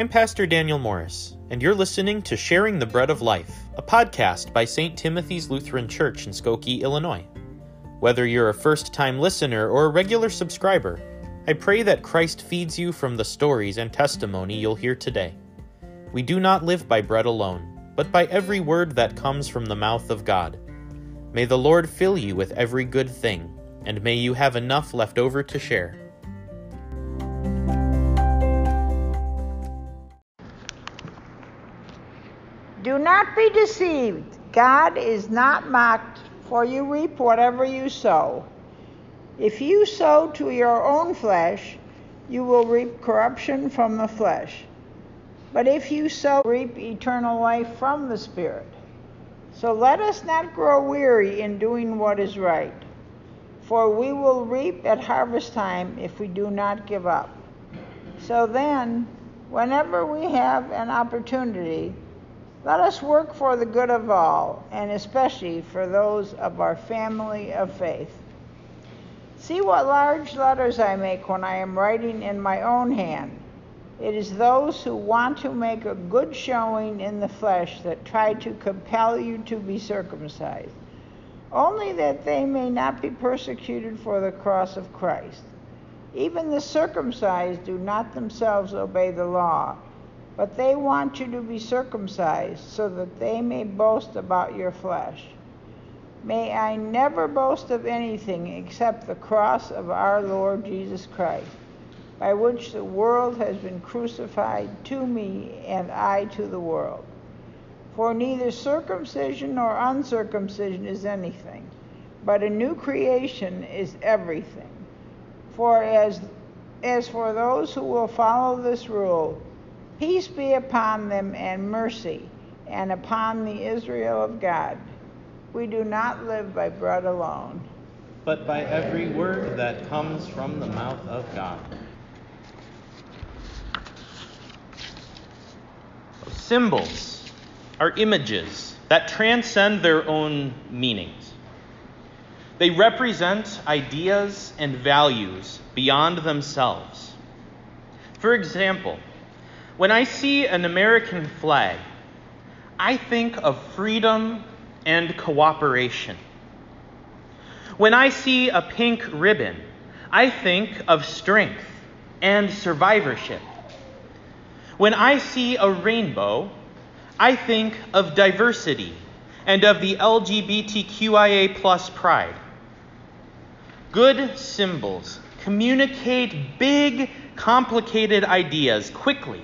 I'm Pastor Daniel Morris, and you're listening to Sharing the Bread of Life, a podcast by St. Timothy's Lutheran Church in Skokie, Illinois. Whether you're a first time listener or a regular subscriber, I pray that Christ feeds you from the stories and testimony you'll hear today. We do not live by bread alone, but by every word that comes from the mouth of God. May the Lord fill you with every good thing, and may you have enough left over to share. Not be deceived. God is not mocked, for you reap whatever you sow. If you sow to your own flesh, you will reap corruption from the flesh. But if you sow, reap eternal life from the Spirit. So let us not grow weary in doing what is right, for we will reap at harvest time if we do not give up. So then, whenever we have an opportunity, let us work for the good of all, and especially for those of our family of faith. See what large letters I make when I am writing in my own hand. It is those who want to make a good showing in the flesh that try to compel you to be circumcised, only that they may not be persecuted for the cross of Christ. Even the circumcised do not themselves obey the law but they want you to be circumcised so that they may boast about your flesh. May I never boast of anything except the cross of our Lord Jesus Christ, by which the world has been crucified to me and I to the world. For neither circumcision nor uncircumcision is anything, but a new creation is everything. For as, as for those who will follow this rule, Peace be upon them and mercy, and upon the Israel of God. We do not live by bread alone, but by every word that comes from the mouth of God. Symbols are images that transcend their own meanings. They represent ideas and values beyond themselves. For example, when I see an American flag, I think of freedom and cooperation. When I see a pink ribbon, I think of strength and survivorship. When I see a rainbow, I think of diversity and of the LGBTQIA plus pride. Good symbols communicate big, complicated ideas quickly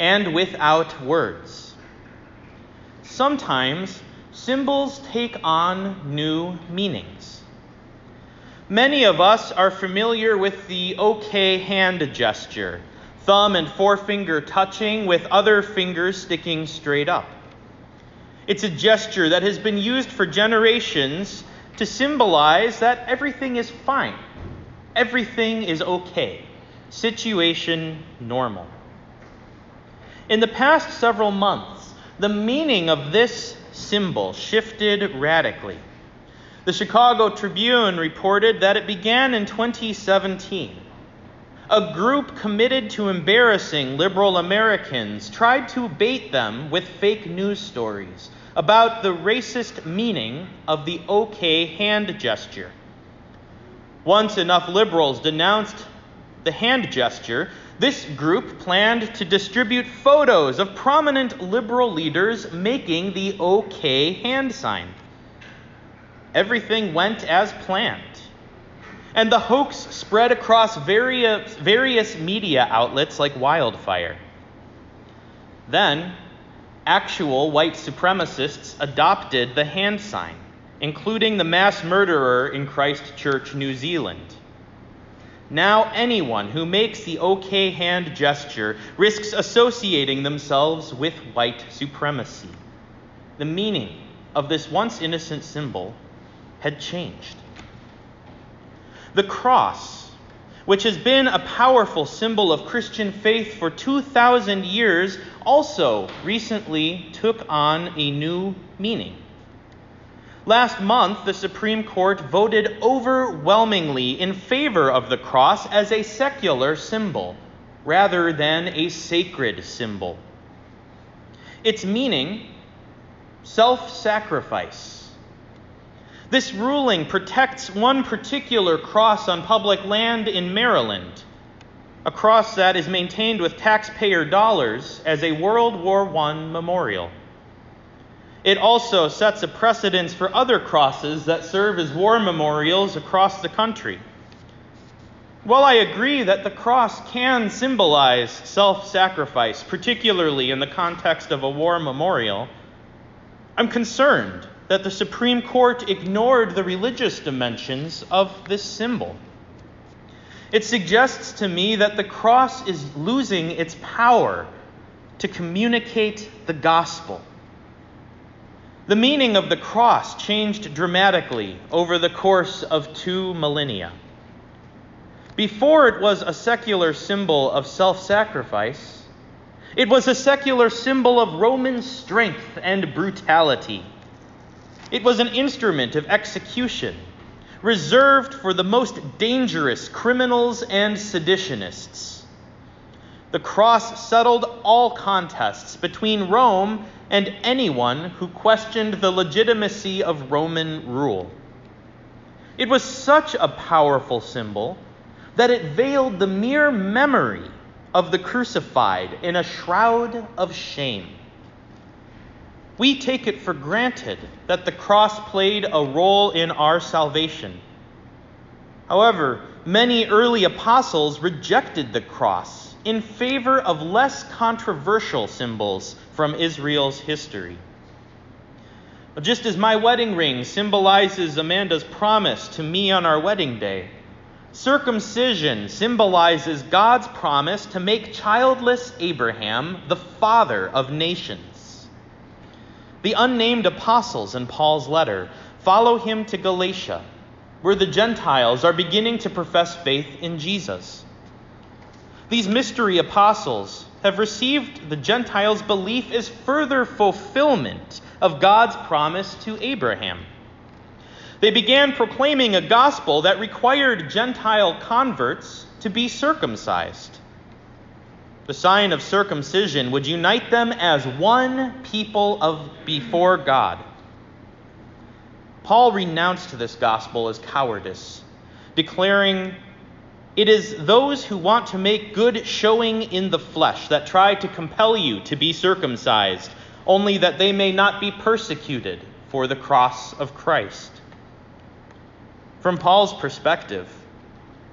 and without words. Sometimes symbols take on new meanings. Many of us are familiar with the OK hand gesture, thumb and forefinger touching with other fingers sticking straight up. It's a gesture that has been used for generations to symbolize that everything is fine, everything is okay, situation normal. In the past several months, the meaning of this symbol shifted radically. The Chicago Tribune reported that it began in 2017. A group committed to embarrassing liberal Americans tried to bait them with fake news stories about the racist meaning of the OK hand gesture. Once enough liberals denounced the hand gesture, this group planned to distribute photos of prominent liberal leaders making the OK hand sign. Everything went as planned. And the hoax spread across various, various media outlets like wildfire. Then, actual white supremacists adopted the hand sign, including the mass murderer in Christchurch, New Zealand. Now, anyone who makes the OK hand gesture risks associating themselves with white supremacy. The meaning of this once innocent symbol had changed. The cross, which has been a powerful symbol of Christian faith for 2,000 years, also recently took on a new meaning. Last month, the Supreme Court voted overwhelmingly in favor of the cross as a secular symbol, rather than a sacred symbol. Its meaning self sacrifice. This ruling protects one particular cross on public land in Maryland, a cross that is maintained with taxpayer dollars as a World War I memorial. It also sets a precedence for other crosses that serve as war memorials across the country. While I agree that the cross can symbolize self sacrifice, particularly in the context of a war memorial, I'm concerned that the Supreme Court ignored the religious dimensions of this symbol. It suggests to me that the cross is losing its power to communicate the gospel. The meaning of the cross changed dramatically over the course of two millennia. Before it was a secular symbol of self sacrifice, it was a secular symbol of Roman strength and brutality. It was an instrument of execution, reserved for the most dangerous criminals and seditionists. The cross settled all contests between Rome and anyone who questioned the legitimacy of Roman rule. It was such a powerful symbol that it veiled the mere memory of the crucified in a shroud of shame. We take it for granted that the cross played a role in our salvation. However, many early apostles rejected the cross in favor of less controversial symbols from Israel's history. Just as my wedding ring symbolizes Amanda's promise to me on our wedding day, circumcision symbolizes God's promise to make childless Abraham the father of nations. The unnamed apostles in Paul's letter follow him to Galatia, where the Gentiles are beginning to profess faith in Jesus. These mystery apostles have received the Gentiles' belief as further fulfillment of God's promise to Abraham. They began proclaiming a gospel that required Gentile converts to be circumcised. The sign of circumcision would unite them as one people of before God. Paul renounced this gospel as cowardice, declaring it is those who want to make good showing in the flesh that try to compel you to be circumcised, only that they may not be persecuted for the cross of Christ. From Paul's perspective,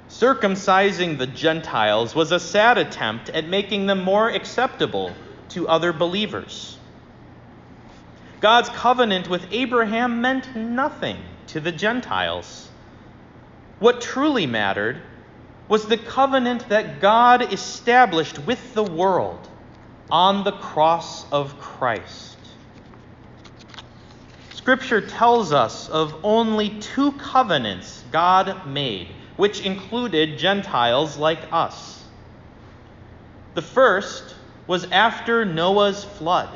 circumcising the Gentiles was a sad attempt at making them more acceptable to other believers. God's covenant with Abraham meant nothing to the Gentiles. What truly mattered was the covenant that God established with the world on the cross of Christ. Scripture tells us of only two covenants God made, which included Gentiles like us. The first was after Noah's flood,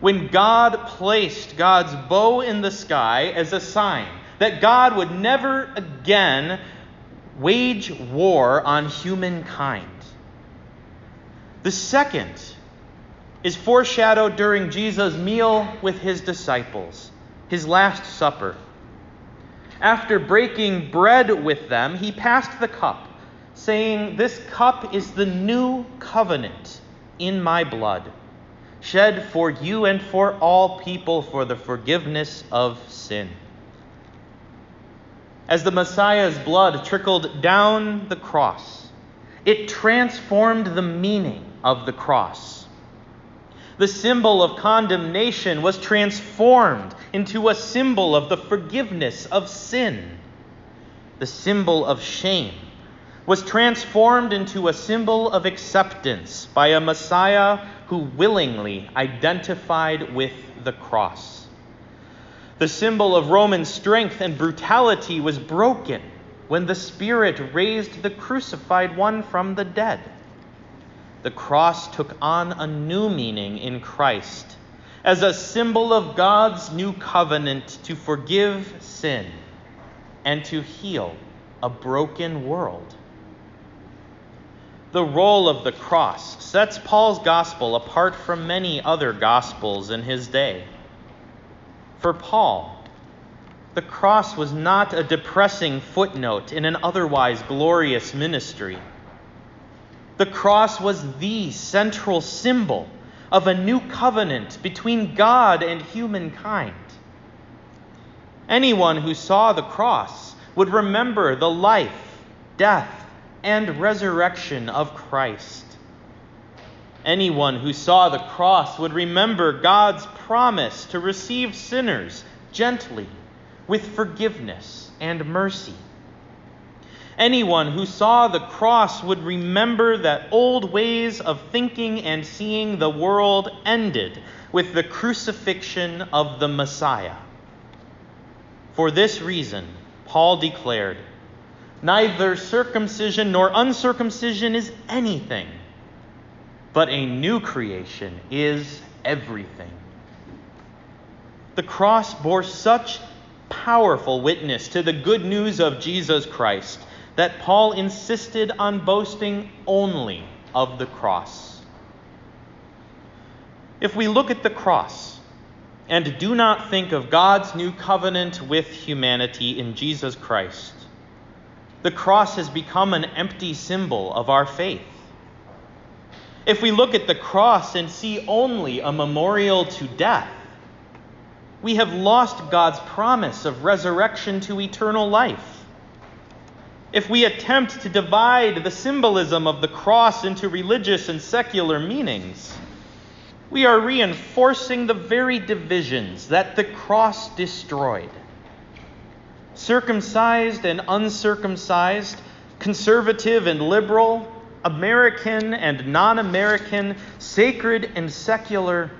when God placed God's bow in the sky as a sign that God would never again wage war on humankind. The second is foreshadowed during Jesus' meal with his disciples, his Last Supper. After breaking bread with them, he passed the cup, saying, This cup is the new covenant in my blood, shed for you and for all people for the forgiveness of sin as the Messiah's blood trickled down the cross, it transformed the meaning of the cross. The symbol of condemnation was transformed into a symbol of the forgiveness of sin. The symbol of shame was transformed into a symbol of acceptance by a Messiah who willingly identified with the cross. The symbol of Roman strength and brutality was broken when the Spirit raised the crucified one from the dead. The cross took on a new meaning in Christ as a symbol of God's new covenant to forgive sin and to heal a broken world. the role of the cross sets Paul's gospel apart from many other gospels in his day. For Paul, the cross was not a depressing footnote in an otherwise glorious ministry. The cross was the central symbol of a new covenant between God and humankind. Anyone who saw the cross would remember the life, death, and resurrection of Christ. Anyone who saw the cross would remember God's promise to receive sinners gently with forgiveness and mercy. Anyone who saw the cross would remember that old ways of thinking and seeing the world ended with the crucifixion of the Messiah. For this reason, Paul declared, Neither circumcision nor uncircumcision is anything, but a new creation is everything. The cross bore such powerful witness to the good news of Jesus Christ that Paul insisted on boasting only of the cross. If we look at the cross and do not think of God's new covenant with humanity in Jesus Christ, the cross has become an empty symbol of our faith. If we look at the cross and see only a memorial to death, we have lost God's promise of resurrection to eternal life if we attempt to divide the symbolism of the cross into religious and secular meanings, we are reinforcing the very divisions that the cross destroyed. Circumcised and uncircumcised, conservative and liberal, American and non American, sacred and secular,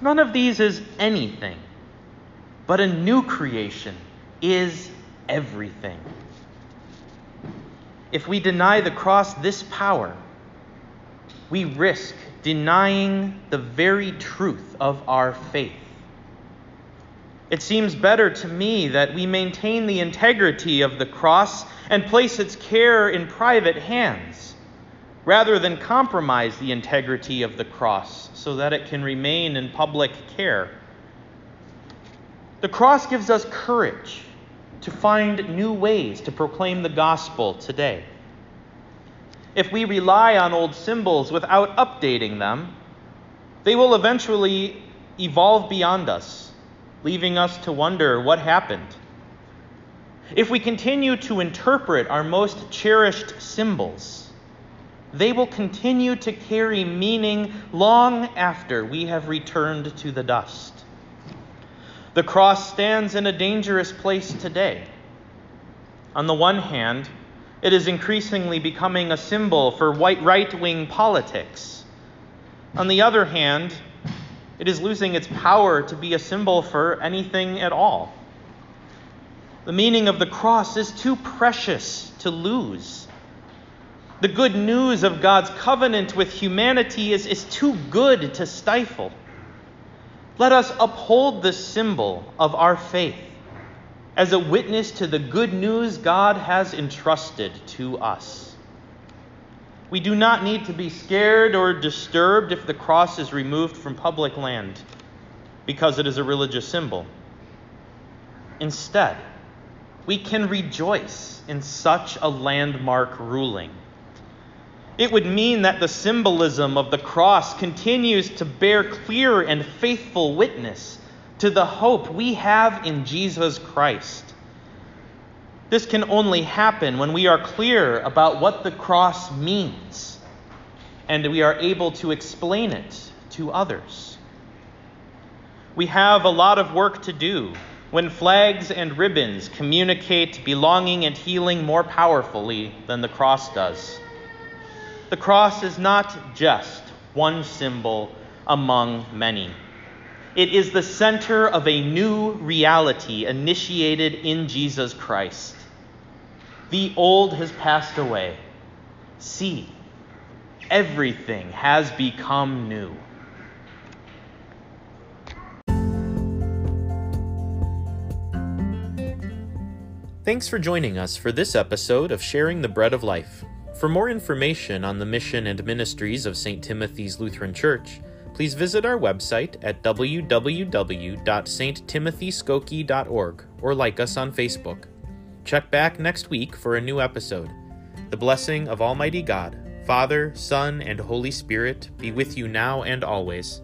none of these is anything. But a new creation is everything if we deny the cross this power, we risk denying the very truth of our faith. It seems better to me that we maintain the integrity of the cross and place its care in private hands, rather than compromise the integrity of the cross so that it can remain in public care. The cross gives us courage to find new ways to proclaim the gospel today. If we rely on old symbols without updating them, they will eventually evolve beyond us, leaving us to wonder what happened. If we continue to interpret our most cherished symbols, they will continue to carry meaning long after we have returned to the dust. The cross stands in a dangerous place today. On the one hand, it is increasingly becoming a symbol for white right wing politics. On the other hand, it is losing its power to be a symbol for anything at all. The meaning of the cross is too precious to lose. The good news of God's covenant with humanity is, is too good to stifle. Let us uphold the symbol of our faith as a witness to the good news God has entrusted to us. We do not need to be scared or disturbed if the cross is removed from public land because it is a religious symbol. Instead, we can rejoice in such a landmark ruling it would mean that the symbolism of the cross continues to bear clear and faithful witness to the hope we have in Jesus Christ. This can only happen when we are clear about what the cross means and we are able to explain it to others. We have a lot of work to do when flags and ribbons communicate belonging and healing more powerfully than the cross does. The cross is not just one symbol among many. It is the center of a new reality initiated in Jesus Christ. The old has passed away. See, everything has become new. Thanks for joining us for this episode of Sharing the Bread of Life. For more information on the mission and ministries of St. Timothy's Lutheran Church, please visit our website at www.sttimothyskokie.org or like us on Facebook. Check back next week for a new episode. The blessing of Almighty God, Father, Son, and Holy Spirit be with you now and always.